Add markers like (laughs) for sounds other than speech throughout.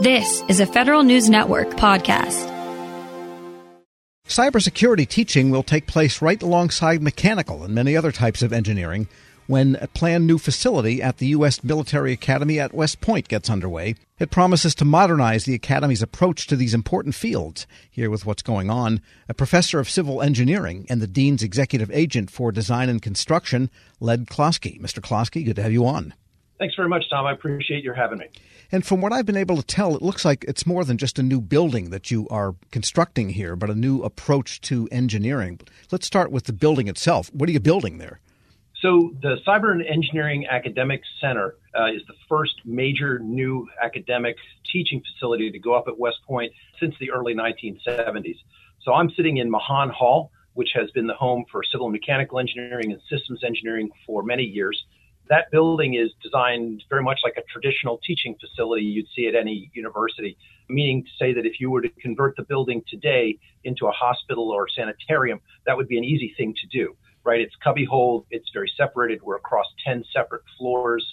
This is a Federal News Network podcast. Cybersecurity teaching will take place right alongside mechanical and many other types of engineering when a planned new facility at the U.S. Military Academy at West Point gets underway. It promises to modernize the Academy's approach to these important fields. Here with what's going on, a professor of civil engineering and the Dean's executive agent for design and construction, Led Klosky. Mr. Klosky, good to have you on. Thanks very much, Tom. I appreciate your having me. And from what I've been able to tell, it looks like it's more than just a new building that you are constructing here, but a new approach to engineering. Let's start with the building itself. What are you building there? So, the Cyber and Engineering Academic Center uh, is the first major new academic teaching facility to go up at West Point since the early 1970s. So, I'm sitting in Mahan Hall, which has been the home for civil and mechanical engineering and systems engineering for many years that building is designed very much like a traditional teaching facility you'd see at any university, meaning to say that if you were to convert the building today into a hospital or a sanitarium, that would be an easy thing to do, right? It's cubbyhole, it's very separated. We're across 10 separate floors,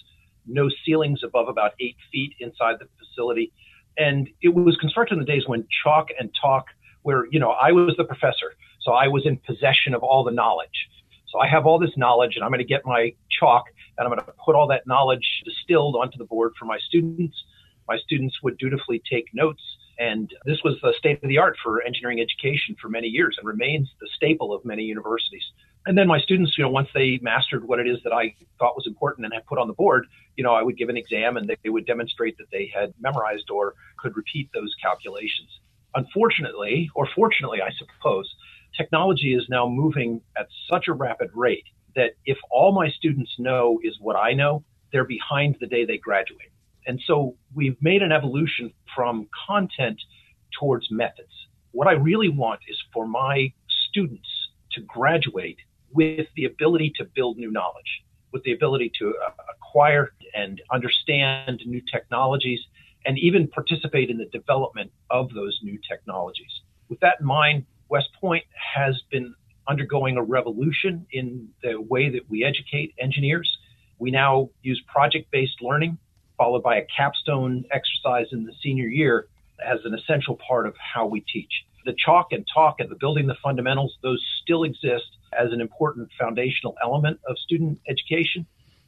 no ceilings above about eight feet inside the facility. And it was constructed in the days when chalk and talk, where, you know, I was the professor, so I was in possession of all the knowledge. So I have all this knowledge and I'm going to get my chalk and I'm going to put all that knowledge distilled onto the board for my students. My students would dutifully take notes. And this was the state of the art for engineering education for many years and remains the staple of many universities. And then my students, you know, once they mastered what it is that I thought was important and had put on the board, you know, I would give an exam and they would demonstrate that they had memorized or could repeat those calculations. Unfortunately, or fortunately, I suppose, technology is now moving at such a rapid rate that if all my students know is what I know, they're behind the day they graduate. And so we've made an evolution from content towards methods. What I really want is for my students to graduate with the ability to build new knowledge, with the ability to uh, acquire and understand new technologies, and even participate in the development of those new technologies. With that in mind, West Point has been undergoing a revolution in the way that we educate engineers. We now use project based learning, followed by a capstone exercise in the senior year, as an essential part of how we teach. The chalk and talk and the building the fundamentals, those still exist as an important foundational element of student education,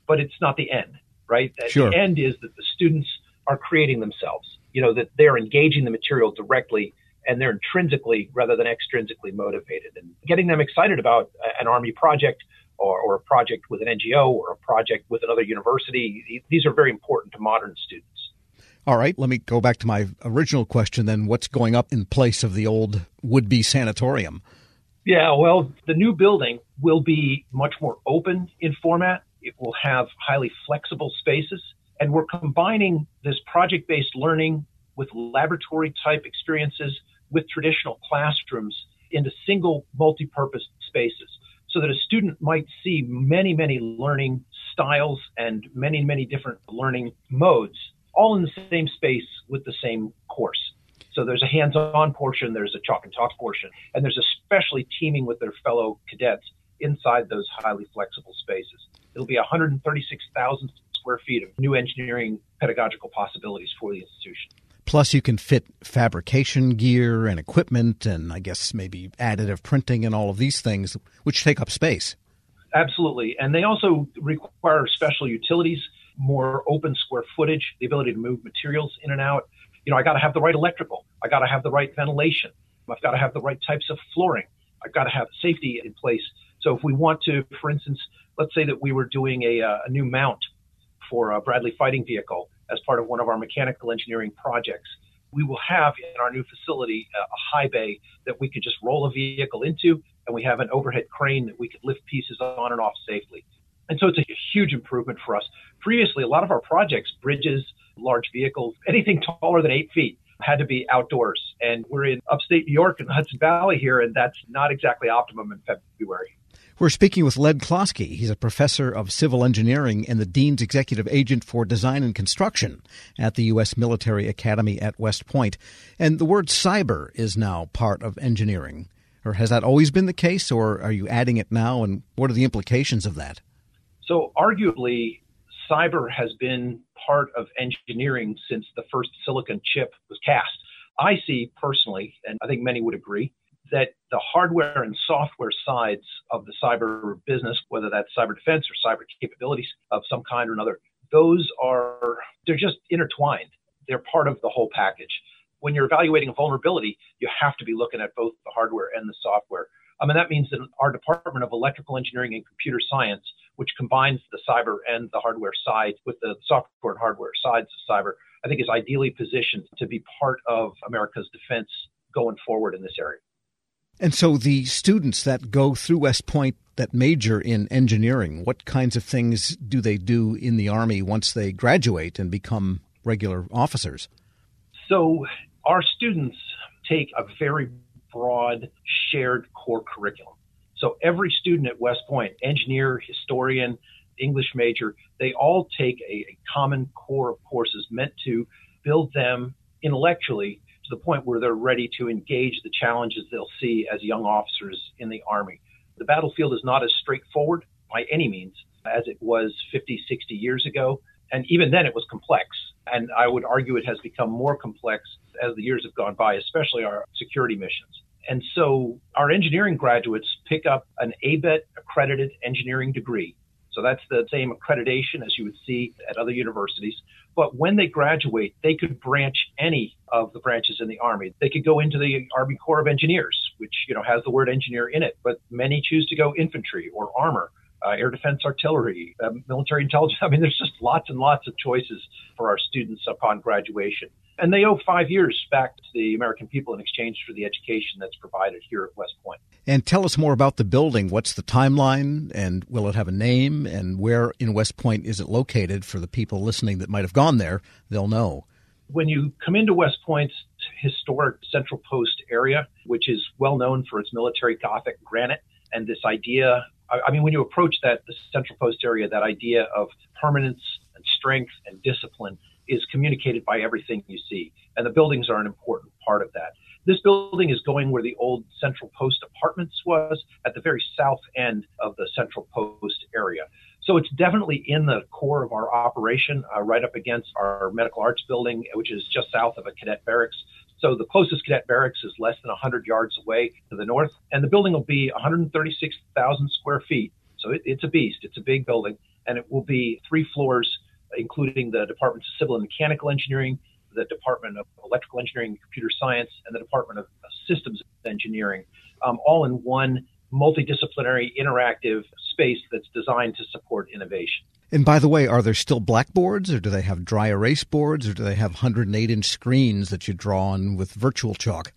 but it's not the end, right? Sure. The end is that the students are creating themselves, you know, that they're engaging the material directly and they're intrinsically rather than extrinsically motivated. And getting them excited about an Army project or, or, a project with an NGO or a project with another university, these are very important to modern students. All right, let me go back to my original question then. What's going up in place of the old would be sanatorium? Yeah, well, the new building will be much more open in format. It will have highly flexible spaces. And we're combining this project based learning with laboratory type experiences with traditional classrooms into single multi-purpose spaces so that a student might see many, many learning styles and many, many different learning modes all in the same space with the same course. So there's a hands-on portion, there's a chalk and talk portion, and there's especially teaming with their fellow cadets inside those highly flexible spaces. It'll be 136,000 square feet of new engineering pedagogical possibilities for the institution. Plus, you can fit fabrication gear and equipment, and I guess maybe additive printing and all of these things, which take up space. Absolutely. And they also require special utilities, more open square footage, the ability to move materials in and out. You know, I got to have the right electrical, I got to have the right ventilation, I've got to have the right types of flooring, I've got to have safety in place. So, if we want to, for instance, let's say that we were doing a, uh, a new mount for a Bradley fighting vehicle as part of one of our mechanical engineering projects. We will have in our new facility uh, a high bay that we could just roll a vehicle into, and we have an overhead crane that we could lift pieces on and off safely. And so it's a huge improvement for us. Previously, a lot of our projects, bridges, large vehicles, anything taller than eight feet, had to be outdoors. And we're in upstate New York in the Hudson Valley here, and that's not exactly optimum in February. We're speaking with Led Klosky. He's a professor of civil engineering and the Dean's Executive Agent for Design and Construction at the U.S. Military Academy at West Point. And the word cyber is now part of engineering. Or has that always been the case, or are you adding it now, and what are the implications of that? So, arguably, cyber has been part of engineering since the first silicon chip was cast. I see personally, and I think many would agree, that the hardware and software sides of the cyber business, whether that's cyber defense or cyber capabilities of some kind or another, those are they're just intertwined. They're part of the whole package. When you're evaluating a vulnerability, you have to be looking at both the hardware and the software. I mean, that means that our Department of Electrical Engineering and Computer Science, which combines the cyber and the hardware side with the software and hardware sides of cyber, I think is ideally positioned to be part of America's defense going forward in this area. And so the students that go through West Point that major in engineering, what kinds of things do they do in the Army once they graduate and become regular officers? So our students take a very broad shared core curriculum. So every student at West Point, engineer, historian, English major, they all take a, a common core of courses meant to build them intellectually to the point where they're ready to engage the challenges they'll see as young officers in the Army. The battlefield is not as straightforward by any means as it was 50, 60 years ago. And even then, it was complex. And I would argue it has become more complex as the years have gone by, especially our security missions. And so our engineering graduates pick up an ABET accredited engineering degree so that's the same accreditation as you would see at other universities. But when they graduate, they could branch any of the branches in the Army. They could go into the Army Corps of Engineers, which you know has the word engineer in it, but many choose to go infantry or armor. Uh, air defense artillery, uh, military intelligence. (laughs) I mean, there's just lots and lots of choices for our students upon graduation. And they owe five years back to the American people in exchange for the education that's provided here at West Point. And tell us more about the building. What's the timeline, and will it have a name? And where in West Point is it located for the people listening that might have gone there? They'll know. When you come into West Point's historic Central Post area, which is well known for its military Gothic granite, and this idea I mean, when you approach that, the Central Post area, that idea of permanence and strength and discipline is communicated by everything you see. And the buildings are an important part of that. This building is going where the old Central Post Apartments was at the very south end of the Central Post area. So it's definitely in the core of our operation, uh, right up against our medical arts building, which is just south of a cadet barracks. So the closest cadet barracks is less than 100 yards away to the north, and the building will be 136,000 square feet. So it, it's a beast. It's a big building, and it will be three floors including the Departments of Civil and Mechanical Engineering, the Department of Electrical Engineering and Computer Science, and the Department of Systems Engineering, um, all in one multidisciplinary interactive space that's designed to support innovation. And by the way, are there still blackboards, or do they have dry erase boards, or do they have 108 inch screens that you draw on with virtual chalk?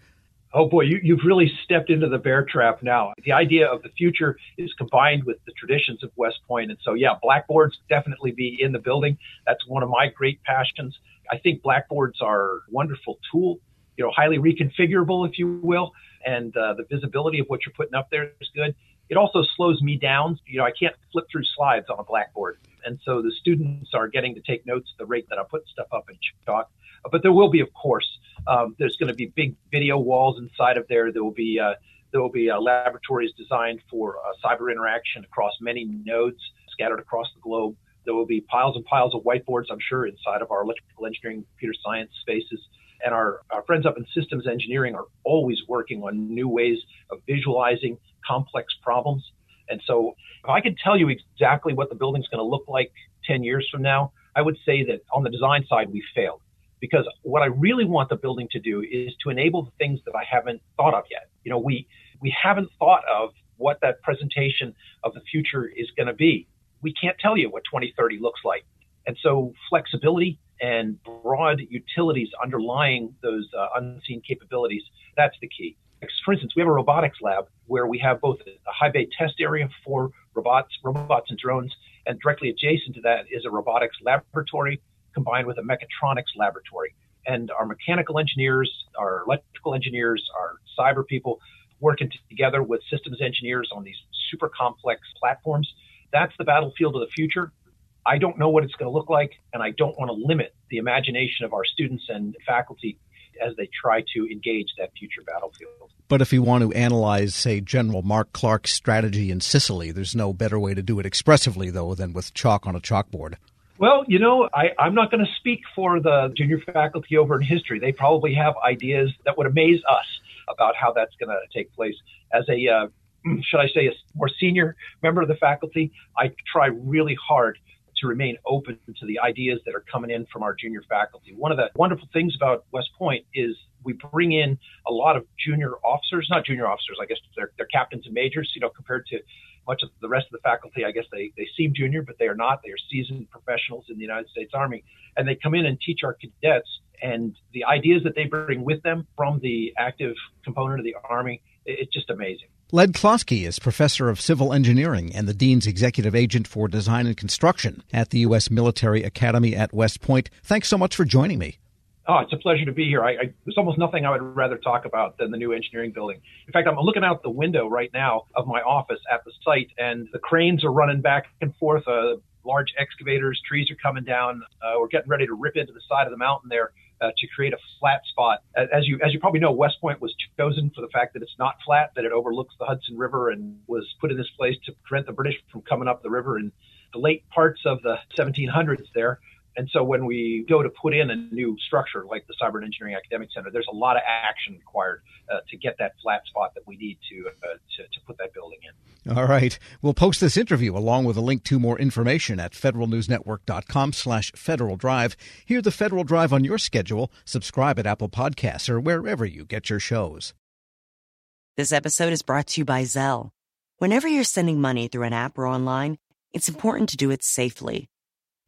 Oh boy, you, have really stepped into the bear trap now. The idea of the future is combined with the traditions of West Point. And so, yeah, blackboards definitely be in the building. That's one of my great passions. I think blackboards are a wonderful tool, you know, highly reconfigurable, if you will. And uh, the visibility of what you're putting up there is good. It also slows me down. You know, I can't flip through slides on a blackboard. And so the students are getting to take notes at the rate that I put stuff up in chalk. But there will be, of course, um, there's going to be big video walls inside of there. There will be uh, there will be uh, laboratories designed for uh, cyber interaction across many nodes scattered across the globe. There will be piles and piles of whiteboards, I'm sure, inside of our electrical engineering, computer science spaces. And our, our friends up in systems engineering are always working on new ways of visualizing complex problems. And so, if I could tell you exactly what the building's going to look like 10 years from now, I would say that on the design side, we failed because what I really want the building to do is to enable the things that I haven't thought of yet. You know, we we haven't thought of what that presentation of the future is going to be. We can't tell you what 2030 looks like. And so flexibility and broad utilities underlying those uh, unseen capabilities, that's the key. For instance, we have a robotics lab where we have both a high bay test area for robots, robots and drones, and directly adjacent to that is a robotics laboratory combined with a mechatronics laboratory. And our mechanical engineers, our electrical engineers, our cyber people working together with systems engineers on these super complex platforms. That's the battlefield of the future. I don't know what it's going to look like, and I don't want to limit the imagination of our students and faculty as they try to engage that future battlefield. But if you want to analyze, say, General Mark Clark's strategy in Sicily, there's no better way to do it expressively, though, than with chalk on a chalkboard. Well, you know, I, I'm not going to speak for the junior faculty over in history. They probably have ideas that would amaze us about how that's going to take place. As a, uh, (clears throat) should I say, a more senior member of the faculty, I try really hard to remain open to the ideas that are coming in from our junior faculty. One of the wonderful things about West Point is we bring in a lot of junior officers, not junior officers, I guess they're, they're captains and majors, you know, compared to much of the rest of the faculty. I guess they, they seem junior, but they are not. They are seasoned professionals in the United States Army. And they come in and teach our cadets. And the ideas that they bring with them from the active component of the Army, it's just amazing. Led Klosky is professor of civil engineering and the dean's executive agent for design and construction at the U.S. Military Academy at West Point. Thanks so much for joining me. Oh, it's a pleasure to be here. I, I, there's almost nothing I would rather talk about than the new engineering building. In fact, I'm looking out the window right now of my office at the site, and the cranes are running back and forth. Uh, large excavators, trees are coming down. Uh, we're getting ready to rip into the side of the mountain there uh, to create a flat spot. As you as you probably know, West Point was chosen for the fact that it's not flat, that it overlooks the Hudson River, and was put in this place to prevent the British from coming up the river in the late parts of the 1700s there. And so when we go to put in a new structure like the Cyber and Engineering Academic Center, there's a lot of action required uh, to get that flat spot that we need to, uh, to, to put that building in. All right. We'll post this interview along with a link to more information at federalnewsnetwork.com slash Federal Drive. Hear the Federal Drive on your schedule. Subscribe at Apple Podcasts or wherever you get your shows. This episode is brought to you by Zelle. Whenever you're sending money through an app or online, it's important to do it safely.